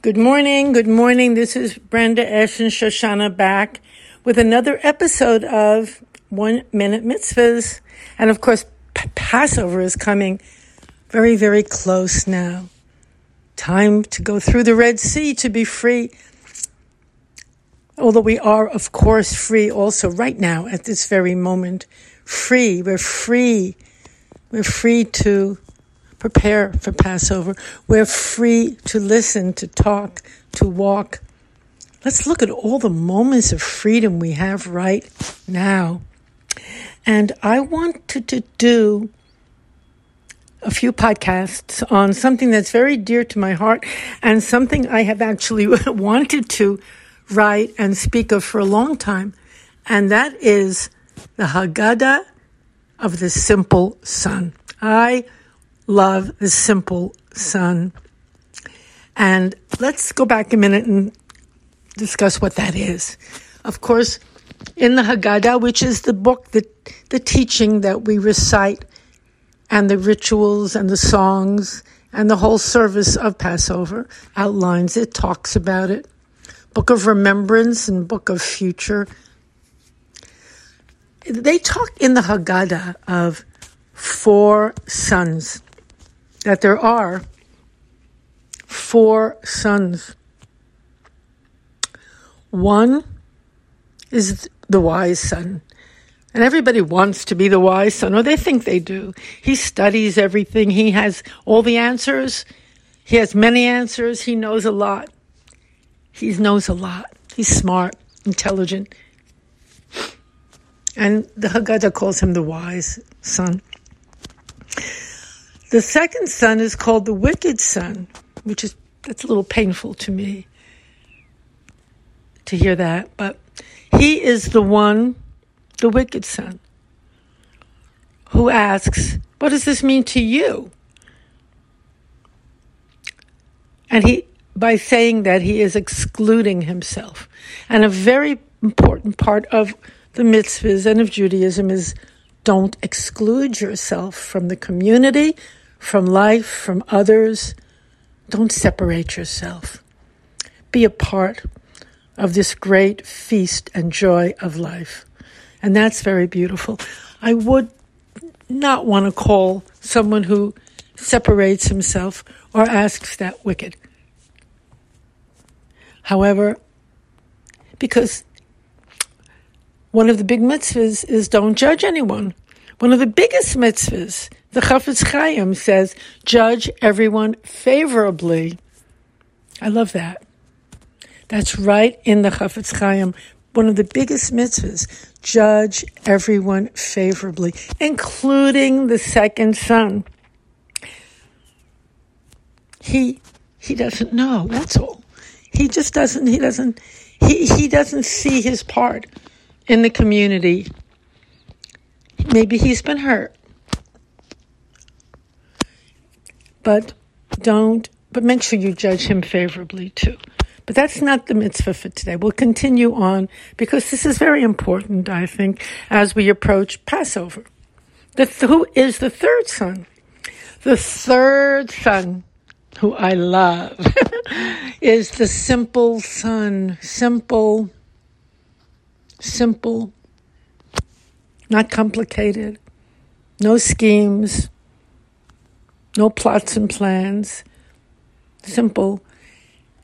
Good morning. Good morning. This is Brenda Esh and Shoshana back with another episode of One Minute Mitzvahs. And of course, P- Passover is coming very, very close now. Time to go through the Red Sea to be free. Although we are, of course, free also right now at this very moment. Free. We're free. We're free to prepare for Passover. We're free to listen, to talk, to walk. Let's look at all the moments of freedom we have right now. And I wanted to do a few podcasts on something that's very dear to my heart and something I have actually wanted to write and speak of for a long time. And that is the Haggadah of the Simple Son. I love the simple son. And let's go back a minute and discuss what that is. Of course, in the Haggadah, which is the book, the, the teaching that we recite, and the rituals and the songs and the whole service of Passover outlines it, talks about it. Book of Remembrance and Book of Future. They talk in the Haggadah of four sons that there are four sons. One is the wise son. And everybody wants to be the wise son, or they think they do. He studies everything. He has all the answers. He has many answers. He knows a lot. He knows a lot. He's smart, intelligent. And the Haggadah calls him the wise son. The second son is called the wicked son, which is that's a little painful to me to hear that, but he is the one, the wicked son, who asks, What does this mean to you? And he, by saying that, he is excluding himself. And a very important part of the mitzvahs and of Judaism is don't exclude yourself from the community, from life, from others. Don't separate yourself. Be a part of this great feast and joy of life. And that's very beautiful. I would not want to call someone who separates himself or asks that wicked. However, because one of the big mitzvahs is don't judge anyone. One of the biggest mitzvahs the Chafetz Chaim says, judge everyone favorably. I love that. That's right in the Chafetz Chaim. One of the biggest mitzvahs, judge everyone favorably, including the second son. He, he doesn't know, that's all. He just doesn't, he doesn't, he, he doesn't see his part in the community. Maybe he's been hurt. But don't, but make sure you judge him favorably too. But that's not the mitzvah for today. We'll continue on because this is very important, I think, as we approach Passover. The, who is the third son? The third son, who I love, is the simple son. Simple, simple, not complicated, no schemes, no plots and plans, simple.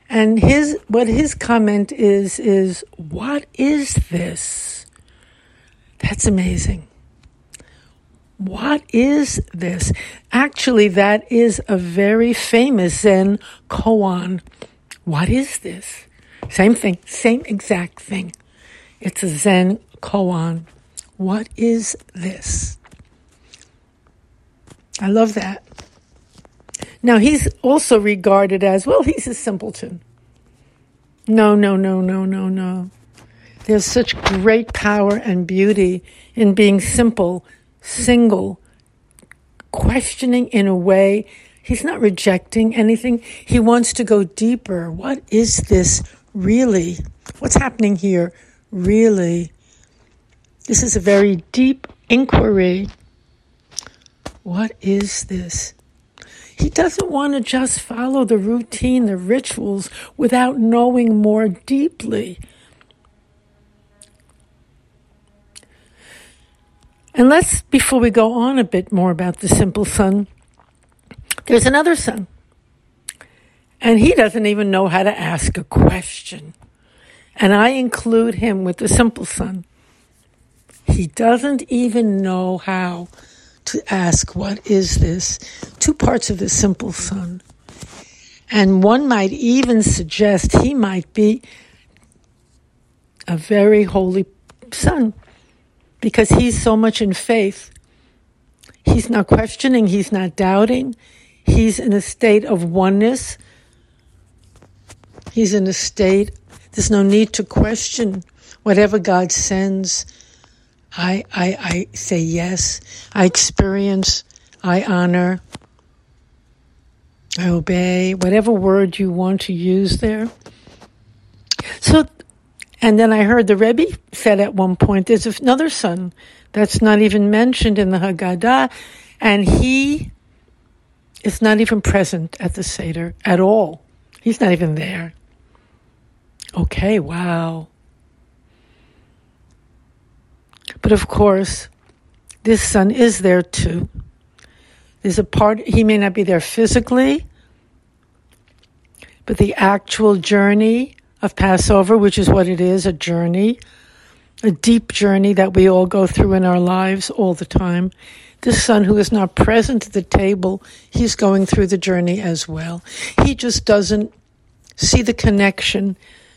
And his what his comment is is what is this? That's amazing. What is this? Actually, that is a very famous Zen koan. What is this? Same thing, same exact thing. It's a Zen koan. What is this? I love that. Now, he's also regarded as, well, he's a simpleton. No, no, no, no, no, no. There's such great power and beauty in being simple, single, questioning in a way. He's not rejecting anything. He wants to go deeper. What is this really? What's happening here really? This is a very deep inquiry. What is this? He doesn't want to just follow the routine, the rituals, without knowing more deeply. And let's, before we go on a bit more about the simple son, there's another son. And he doesn't even know how to ask a question. And I include him with the simple son. He doesn't even know how to ask, What is this? Two parts of the simple son. And one might even suggest he might be a very holy son because he's so much in faith. He's not questioning, he's not doubting, he's in a state of oneness. He's in a state, there's no need to question whatever God sends. I, I, I say yes. I experience, I honor, I obey, whatever word you want to use there. So, and then I heard the Rebbe said at one point, there's another son that's not even mentioned in the Haggadah, and he is not even present at the Seder at all. He's not even there. Okay, wow. But of course, this son is there too. There's a part, he may not be there physically, but the actual journey of Passover, which is what it is a journey, a deep journey that we all go through in our lives all the time. This son who is not present at the table, he's going through the journey as well. He just doesn't see the connection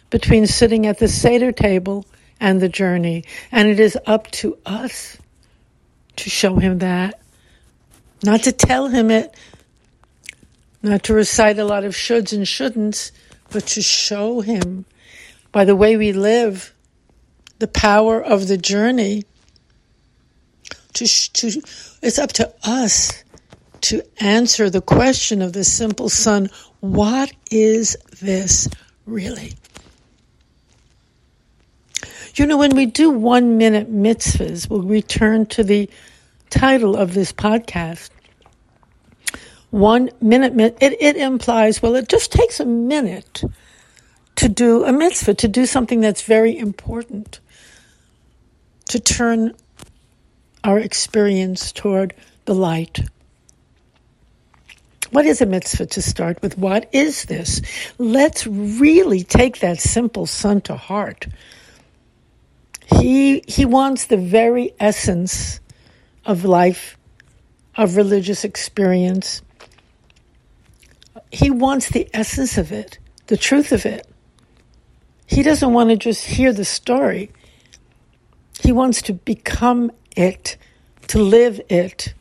between sitting at the Seder table and the journey. And it is up to us to show him that. Not to tell him it, not to recite a lot of shoulds and shouldn'ts, but to show him by the way we live the power of the journey. To, to, it's up to us to answer the question of the simple son what is this really? You know, when we do one minute mitzvahs, we'll return to the title of this podcast. One minute, it, it implies, well, it just takes a minute to do a mitzvah, to do something that's very important, to turn our experience toward the light. What is a mitzvah to start with? What is this? Let's really take that simple son to heart. He, he wants the very essence of life, of religious experience. He wants the essence of it, the truth of it. He doesn't want to just hear the story. He wants to become it, to live it.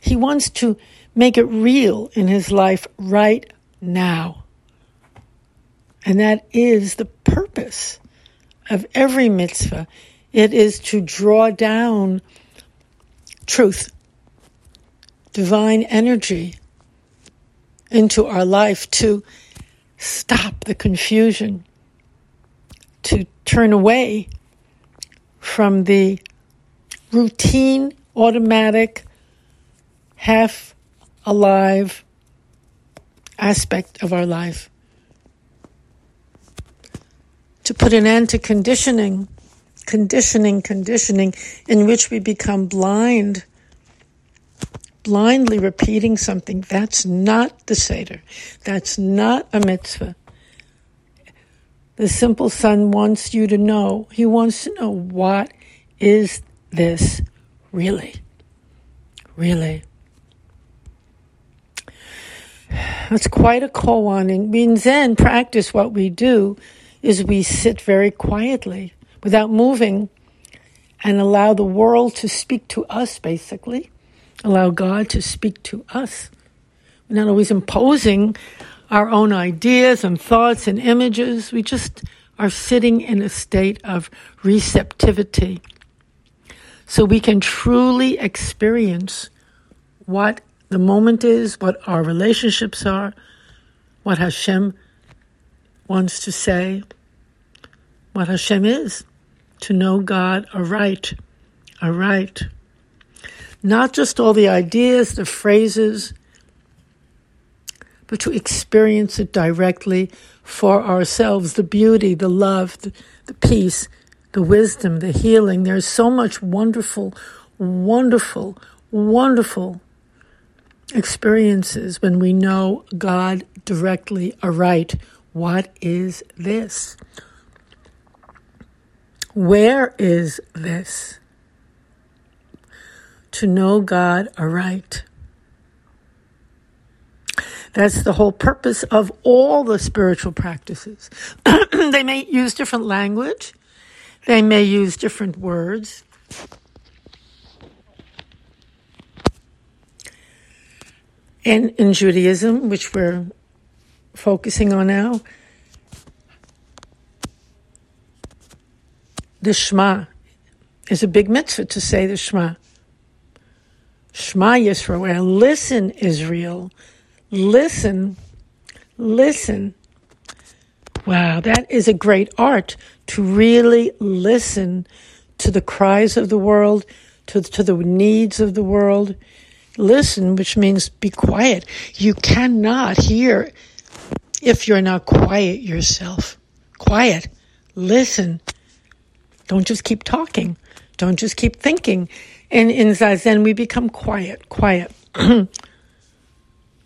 He wants to make it real in his life right now. And that is the purpose of every mitzvah. It is to draw down truth, divine energy into our life, to stop the confusion, to turn away from the routine, automatic, half alive aspect of our life to put an end to conditioning, conditioning, conditioning, in which we become blind, blindly repeating something. That's not the Seder. That's not a mitzvah. The simple son wants you to know. He wants to know what is this really? Really? That's quite a koan. We in Zen practice what we do is we sit very quietly without moving and allow the world to speak to us, basically. Allow God to speak to us. We're not always imposing our own ideas and thoughts and images. We just are sitting in a state of receptivity. So we can truly experience what the moment is, what our relationships are, what Hashem wants to say what Hashem is to know God aright, aright. Not just all the ideas, the phrases, but to experience it directly for ourselves the beauty, the love, the, the peace, the wisdom, the healing. There's so much wonderful, wonderful, wonderful experiences when we know God directly aright. What is this? Where is this? To know God aright. That's the whole purpose of all the spiritual practices. they may use different language, they may use different words. And in Judaism, which we're focusing on now, the Shema is a big mitzvah to say the Shema. Shema Yisrael, listen, Israel, listen, listen. Wow, that is a great art to really listen to the cries of the world, to, to the needs of the world. Listen, which means be quiet. You cannot hear if you're not quiet yourself. Quiet. Listen. Don't just keep talking. Don't just keep thinking. And in Zazen, we become quiet, quiet.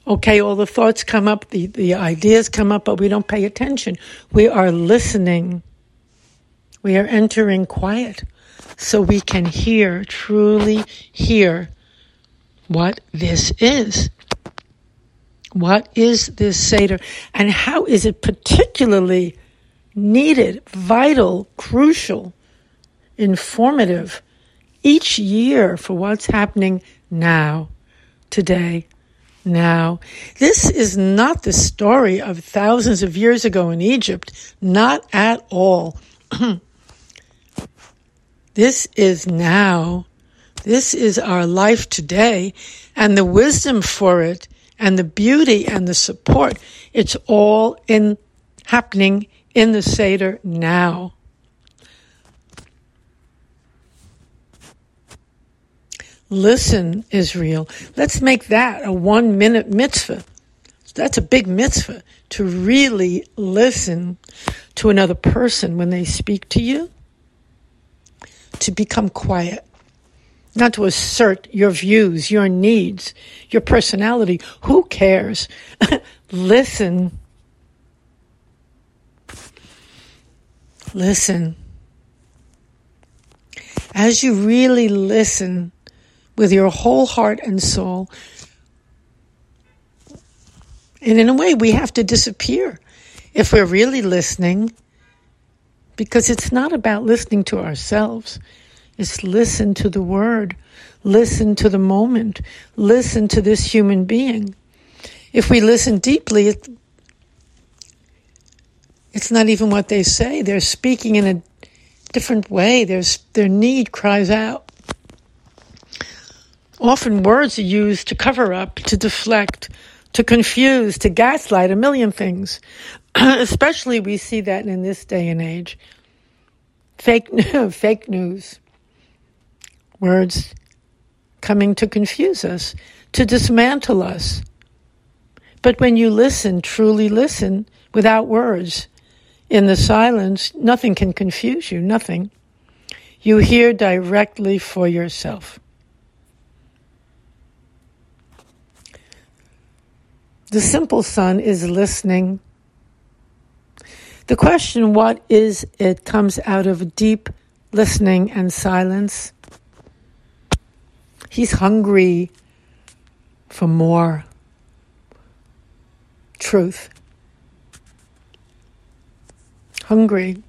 okay, all the thoughts come up, the, the ideas come up, but we don't pay attention. We are listening. We are entering quiet so we can hear, truly hear what this is. What is this Seder? And how is it particularly needed, vital, crucial, informative each year for what's happening now, today, now. This is not the story of thousands of years ago in Egypt, not at all. this is now. This is our life today, and the wisdom for it, and the beauty and the support. It's all in happening in the Seder now. Listen, Israel. Let's make that a one minute mitzvah. That's a big mitzvah to really listen to another person when they speak to you, to become quiet, not to assert your views, your needs, your personality. Who cares? listen. Listen. As you really listen, with your whole heart and soul. And in a way, we have to disappear if we're really listening, because it's not about listening to ourselves. It's listen to the word, listen to the moment, listen to this human being. If we listen deeply, it, it's not even what they say. They're speaking in a different way. There's, their need cries out. Often words are used to cover up, to deflect, to confuse, to gaslight, a million things. Especially we see that in this day and age. Fake, fake news. Words coming to confuse us, to dismantle us. But when you listen, truly listen, without words, in the silence, nothing can confuse you, nothing. You hear directly for yourself. The simple son is listening. The question, what is it, comes out of deep listening and silence. He's hungry for more truth. Hungry.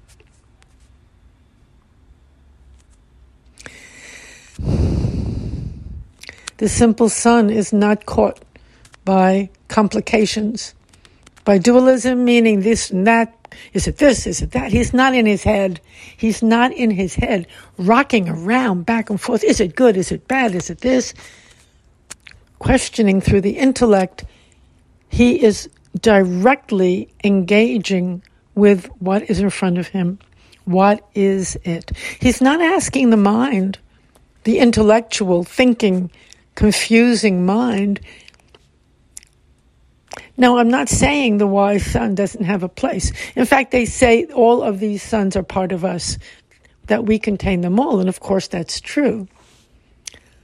The simple son is not caught by complications, by dualism, meaning this and that. Is it this? Is it that? He's not in his head. He's not in his head, rocking around back and forth. Is it good? Is it bad? Is it this? Questioning through the intellect. He is directly engaging with what is in front of him. What is it? He's not asking the mind, the intellectual, thinking, confusing mind Now, I'm not saying the wise son doesn't have a place. In fact, they say all of these sons are part of us, that we contain them all. And of course, that's true.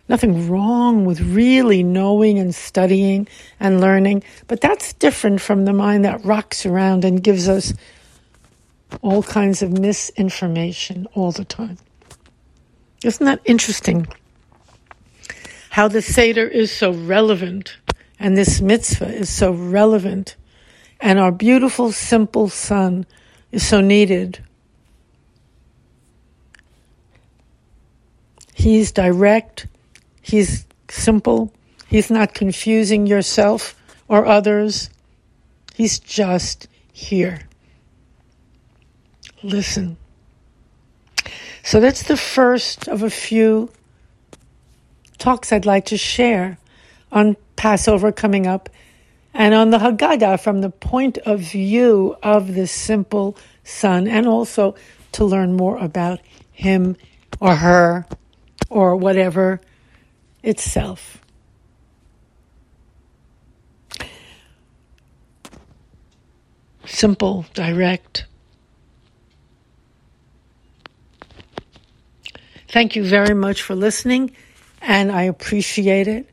Nothing wrong with really knowing and studying and learning, but that's different from the mind that rocks around and gives us all kinds of misinformation all the time. Isn't that interesting? How the Seder is so relevant and this mitzvah is so relevant, and our beautiful, simple son is so needed. He's direct, he's simple, he's not confusing yourself or others, he's just here. Listen. So that's the first of a few talks I'd like to share on Passover coming up, and on the Haggadah from the point of view of the simple son, and also to learn more about him or her or whatever itself. Simple, direct. Thank you very much for listening, and I appreciate it.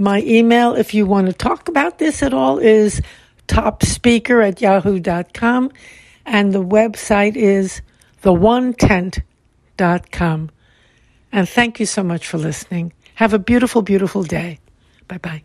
My email, if you want to talk about this at all, is topspeaker at yahoo.com. And the website is theonetent.com. And thank you so much for listening. Have a beautiful, beautiful day. Bye bye.